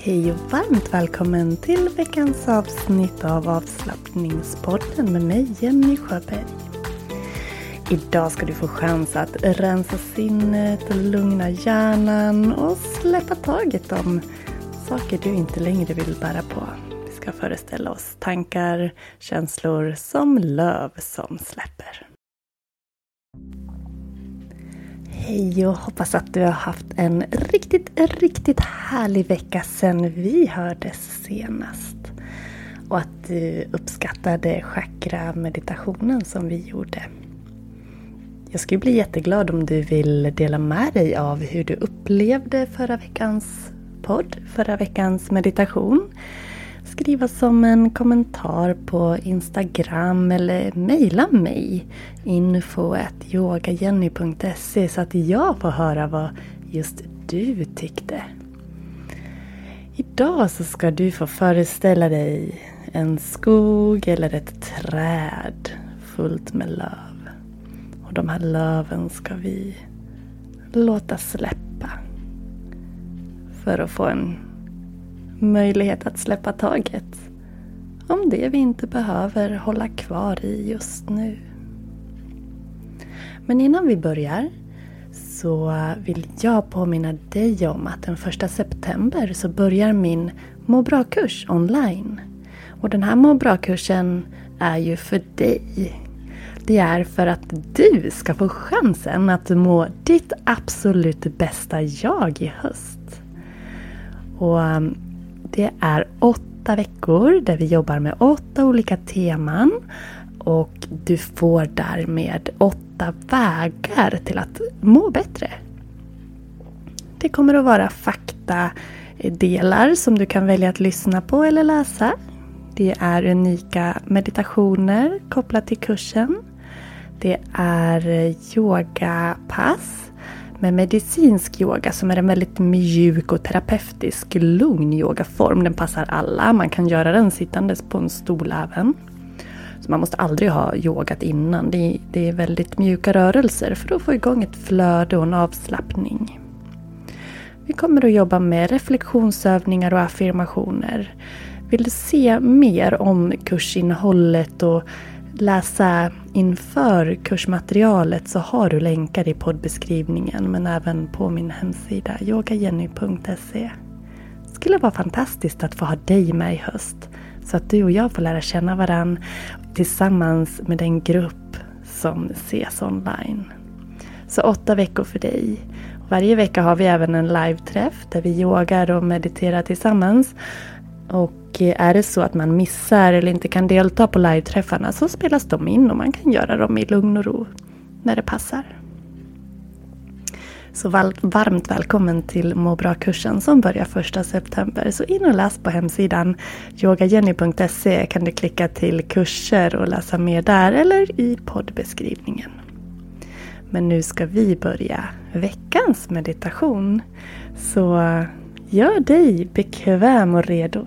Hej och varmt välkommen till veckans avsnitt av avslappningspodden med mig Jenny Sjöberg. Idag ska du få chans att rensa sinnet, lugna hjärnan och släppa taget om saker du inte längre vill bära på. Vi ska föreställa oss tankar, känslor som löv som släpper. Hej och hoppas att du har haft en riktigt, riktigt härlig vecka sedan vi hördes senast. Och att du uppskattade chakra-meditationen som vi gjorde. Jag skulle bli jätteglad om du vill dela med dig av hur du upplevde förra veckans podd, förra veckans meditation. Skriva som en kommentar på Instagram eller mejla mig info.yogajenny.se så att jag får höra vad just du tyckte. Idag så ska du få föreställa dig en skog eller ett träd fullt med löv. Och de här löven ska vi låta släppa. För att få en möjlighet att släppa taget om det vi inte behöver hålla kvar i just nu. Men innan vi börjar så vill jag påminna dig om att den första september så börjar min må bra-kurs online. Och den här må bra-kursen är ju för dig. Det är för att du ska få chansen att må ditt absolut bästa jag i höst. Och det är åtta veckor där vi jobbar med åtta olika teman. Och du får därmed åtta vägar till att må bättre. Det kommer att vara faktadelar som du kan välja att lyssna på eller läsa. Det är unika meditationer kopplat till kursen. Det är yogapass med medicinsk yoga som är en väldigt mjuk och terapeutisk lugn yogaform. Den passar alla. Man kan göra den sittandes på en stol även. Så man måste aldrig ha yogat innan. Det är, det är väldigt mjuka rörelser för att få igång ett flöde och en avslappning. Vi kommer att jobba med reflektionsövningar och affirmationer. Vill du se mer om kursinnehållet och läsa inför kursmaterialet så har du länkar i poddbeskrivningen men även på min hemsida yogajenny.se. Det skulle vara fantastiskt att få ha dig med i höst så att du och jag får lära känna varandra tillsammans med den grupp som ses online. Så åtta veckor för dig. Varje vecka har vi även en live-träff där vi yogar och mediterar tillsammans. Och är det så att man missar eller inte kan delta på live-träffarna så spelas de in och man kan göra dem i lugn och ro när det passar. Så varmt välkommen till Må bra-kursen som börjar 1 september. Så in och läs på hemsidan yogajenny.se kan du klicka till kurser och läsa mer där eller i poddbeskrivningen. Men nu ska vi börja veckans meditation. Så gör dig bekväm och redo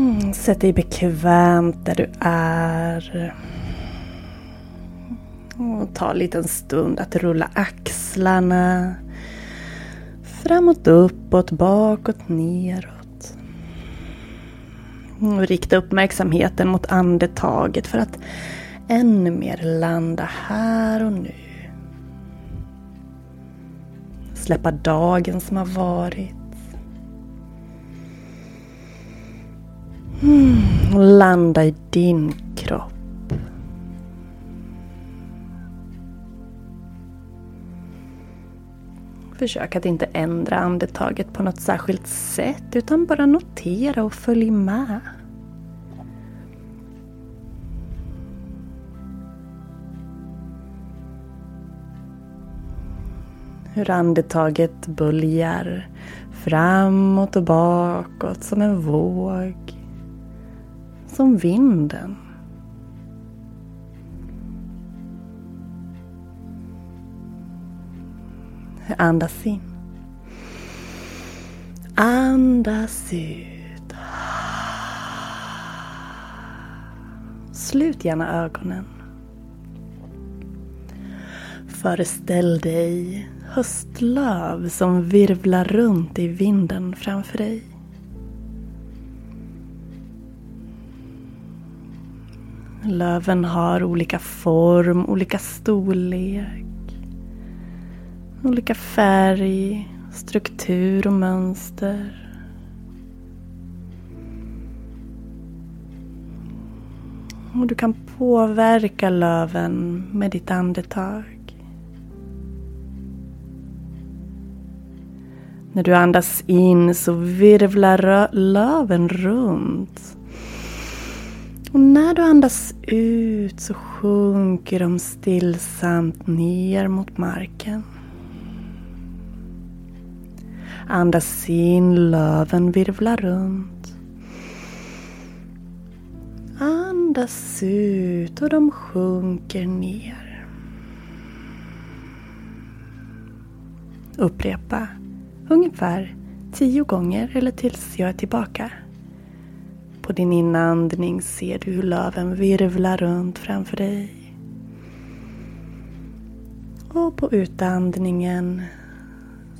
Mm, sätt dig bekvämt där du är. Och ta en liten stund att rulla axlarna. Framåt, uppåt, bakåt, neråt. Och rikta uppmärksamheten mot andetaget för att ännu mer landa här och nu. Släppa dagen som har varit. Mm, landa i din kropp. Försök att inte ändra andetaget på något särskilt sätt utan bara notera och följ med. Hur andetaget böljar framåt och bakåt som en våg. Som vinden. Andas in. Andas ut. Slut gärna ögonen. Föreställ dig höstlöv som virvlar runt i vinden framför dig. Löven har olika form, olika storlek, olika färg, struktur och mönster. Och du kan påverka löven med ditt andetag. När du andas in så virvlar löven runt och när du andas ut så sjunker de stillsamt ner mot marken. Andas in, löven virvlar runt. Andas ut och de sjunker ner. Upprepa ungefär tio gånger eller tills jag är tillbaka. På din inandning ser du hur löven virvlar runt framför dig. Och på utandningen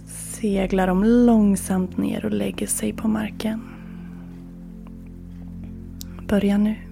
seglar de långsamt ner och lägger sig på marken. Börja nu.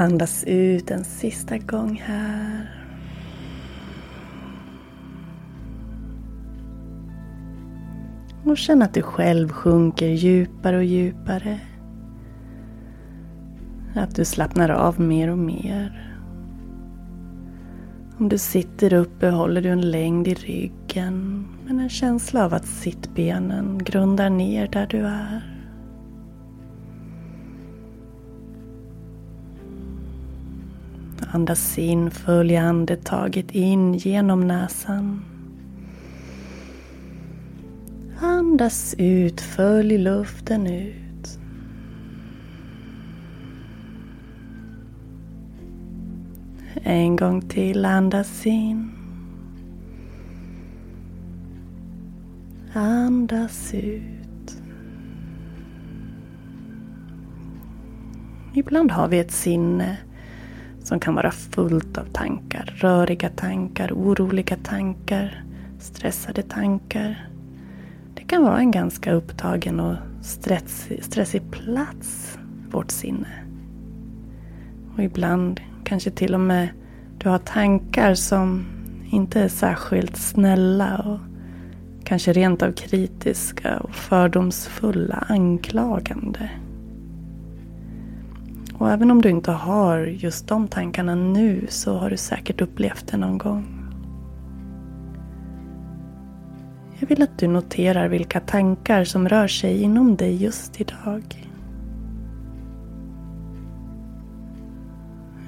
Andas ut en sista gång här. Och känn att du själv sjunker djupare och djupare. Att du slappnar av mer och mer. Om du sitter upp behåller du en längd i ryggen men en känsla av att sittbenen grundar ner där du är. Andas in, följ andetaget in genom näsan. Andas ut, följ luften ut. En gång till, andas in. Andas ut. Ibland har vi ett sinne som kan vara fullt av tankar. Röriga tankar, oroliga tankar, stressade tankar. Det kan vara en ganska upptagen och stressig, stressig plats, vårt sinne. Och ibland kanske till och med du har tankar som inte är särskilt snälla och kanske rent av kritiska och fördomsfulla, anklagande. Och även om du inte har just de tankarna nu så har du säkert upplevt det någon gång. Jag vill att du noterar vilka tankar som rör sig inom dig just idag.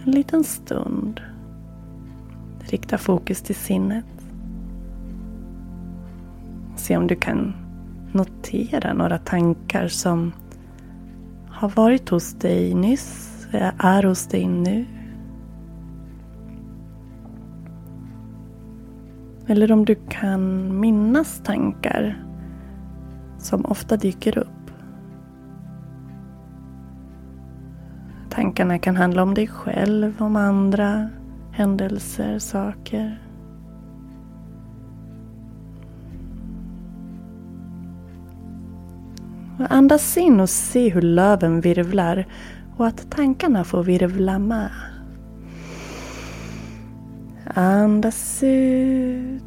En liten stund. Rikta fokus till sinnet. Se om du kan notera några tankar som har varit hos dig nyss, är hos dig nu. Eller om du kan minnas tankar som ofta dyker upp. Tankarna kan handla om dig själv, om andra, händelser, saker. Andas in och se hur löven virvlar och att tankarna får virvla med. Andas ut.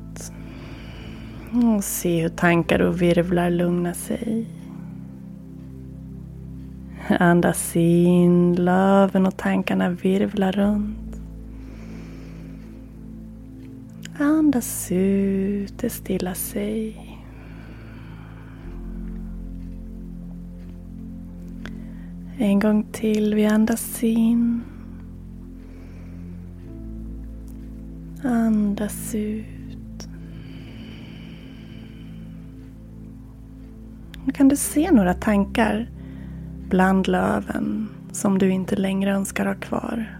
Och se hur tankar och virvlar lugnar sig. Andas in, löven och tankarna virvlar runt. Andas ut, det stillar sig. En gång till. Vi andas in. Andas ut. kan du se några tankar bland löven som du inte längre önskar ha kvar.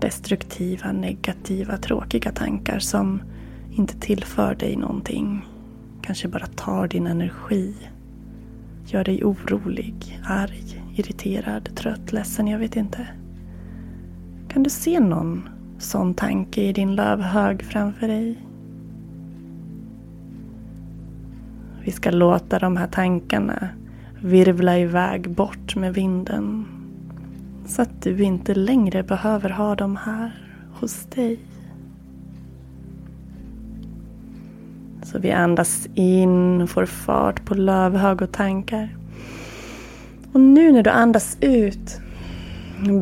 Destruktiva, negativa, tråkiga tankar som inte tillför dig någonting. Kanske bara tar din energi. Gör dig orolig, arg, irriterad, trött, ledsen, jag vet inte. Kan du se någon sån tanke i din lövhög framför dig? Vi ska låta de här tankarna virvla iväg bort med vinden. Så att du inte längre behöver ha dem här hos dig. Så vi andas in och får fart på lövhög och tankar. Och nu när du andas ut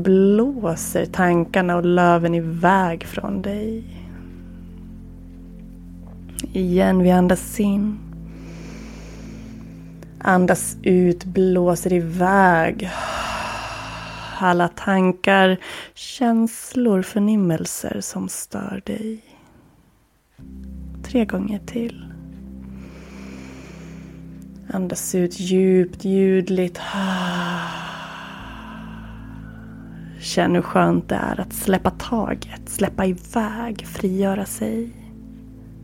blåser tankarna och löven iväg från dig. Igen, vi andas in. Andas ut, blåser iväg. Alla tankar, känslor, förnimmelser som stör dig. Tre gånger till. Andas ut djupt, ljudligt. Känn hur skönt det är att släppa taget, släppa iväg, frigöra sig.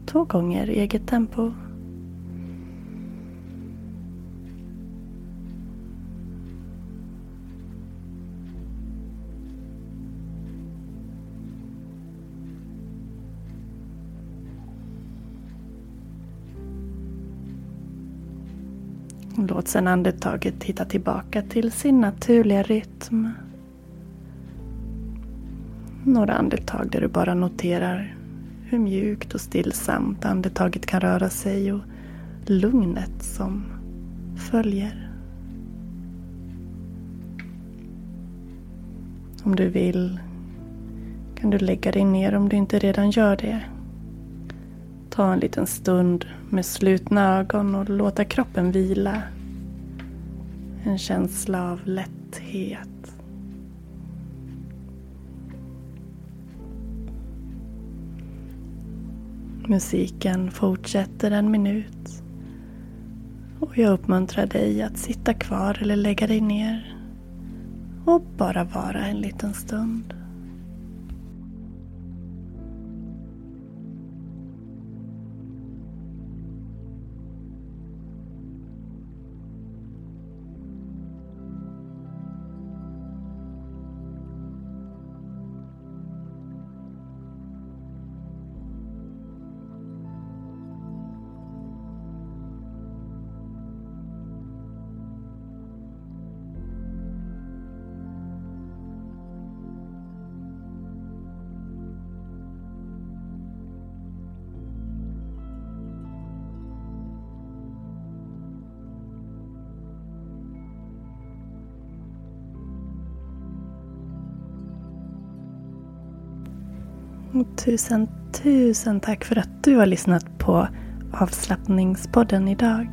Två gånger i eget tempo. Låt sedan andetaget hitta tillbaka till sin naturliga rytm. Några andetag där du bara noterar hur mjukt och stillsamt andetaget kan röra sig och lugnet som följer. Om du vill kan du lägga dig ner om du inte redan gör det. Ta en liten stund med slutna ögon och låta kroppen vila. En känsla av lätthet. Musiken fortsätter en minut. Och jag uppmuntrar dig att sitta kvar eller lägga dig ner och bara vara en liten stund. Tusen, tusen tack för att du har lyssnat på avslappningspodden idag.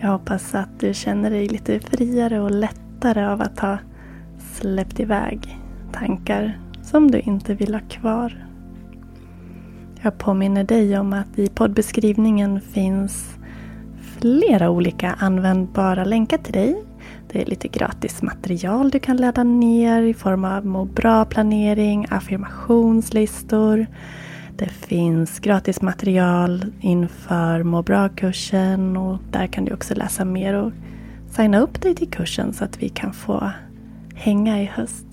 Jag hoppas att du känner dig lite friare och lättare av att ha släppt iväg tankar som du inte vill ha kvar. Jag påminner dig om att i poddbeskrivningen finns flera olika användbara länkar till dig det är lite gratis material du kan ladda ner i form av må bra-planering, affirmationslistor. Det finns gratis material inför må bra-kursen och där kan du också läsa mer och signa upp dig till kursen så att vi kan få hänga i höst.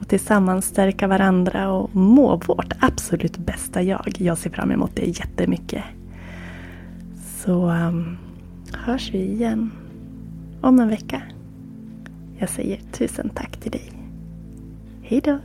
Och tillsammans stärka varandra och må vårt absolut bästa jag. Jag ser fram emot det jättemycket. Så um, hörs vi igen om en vecka. Jag säger tusen tack till dig. Hejdå!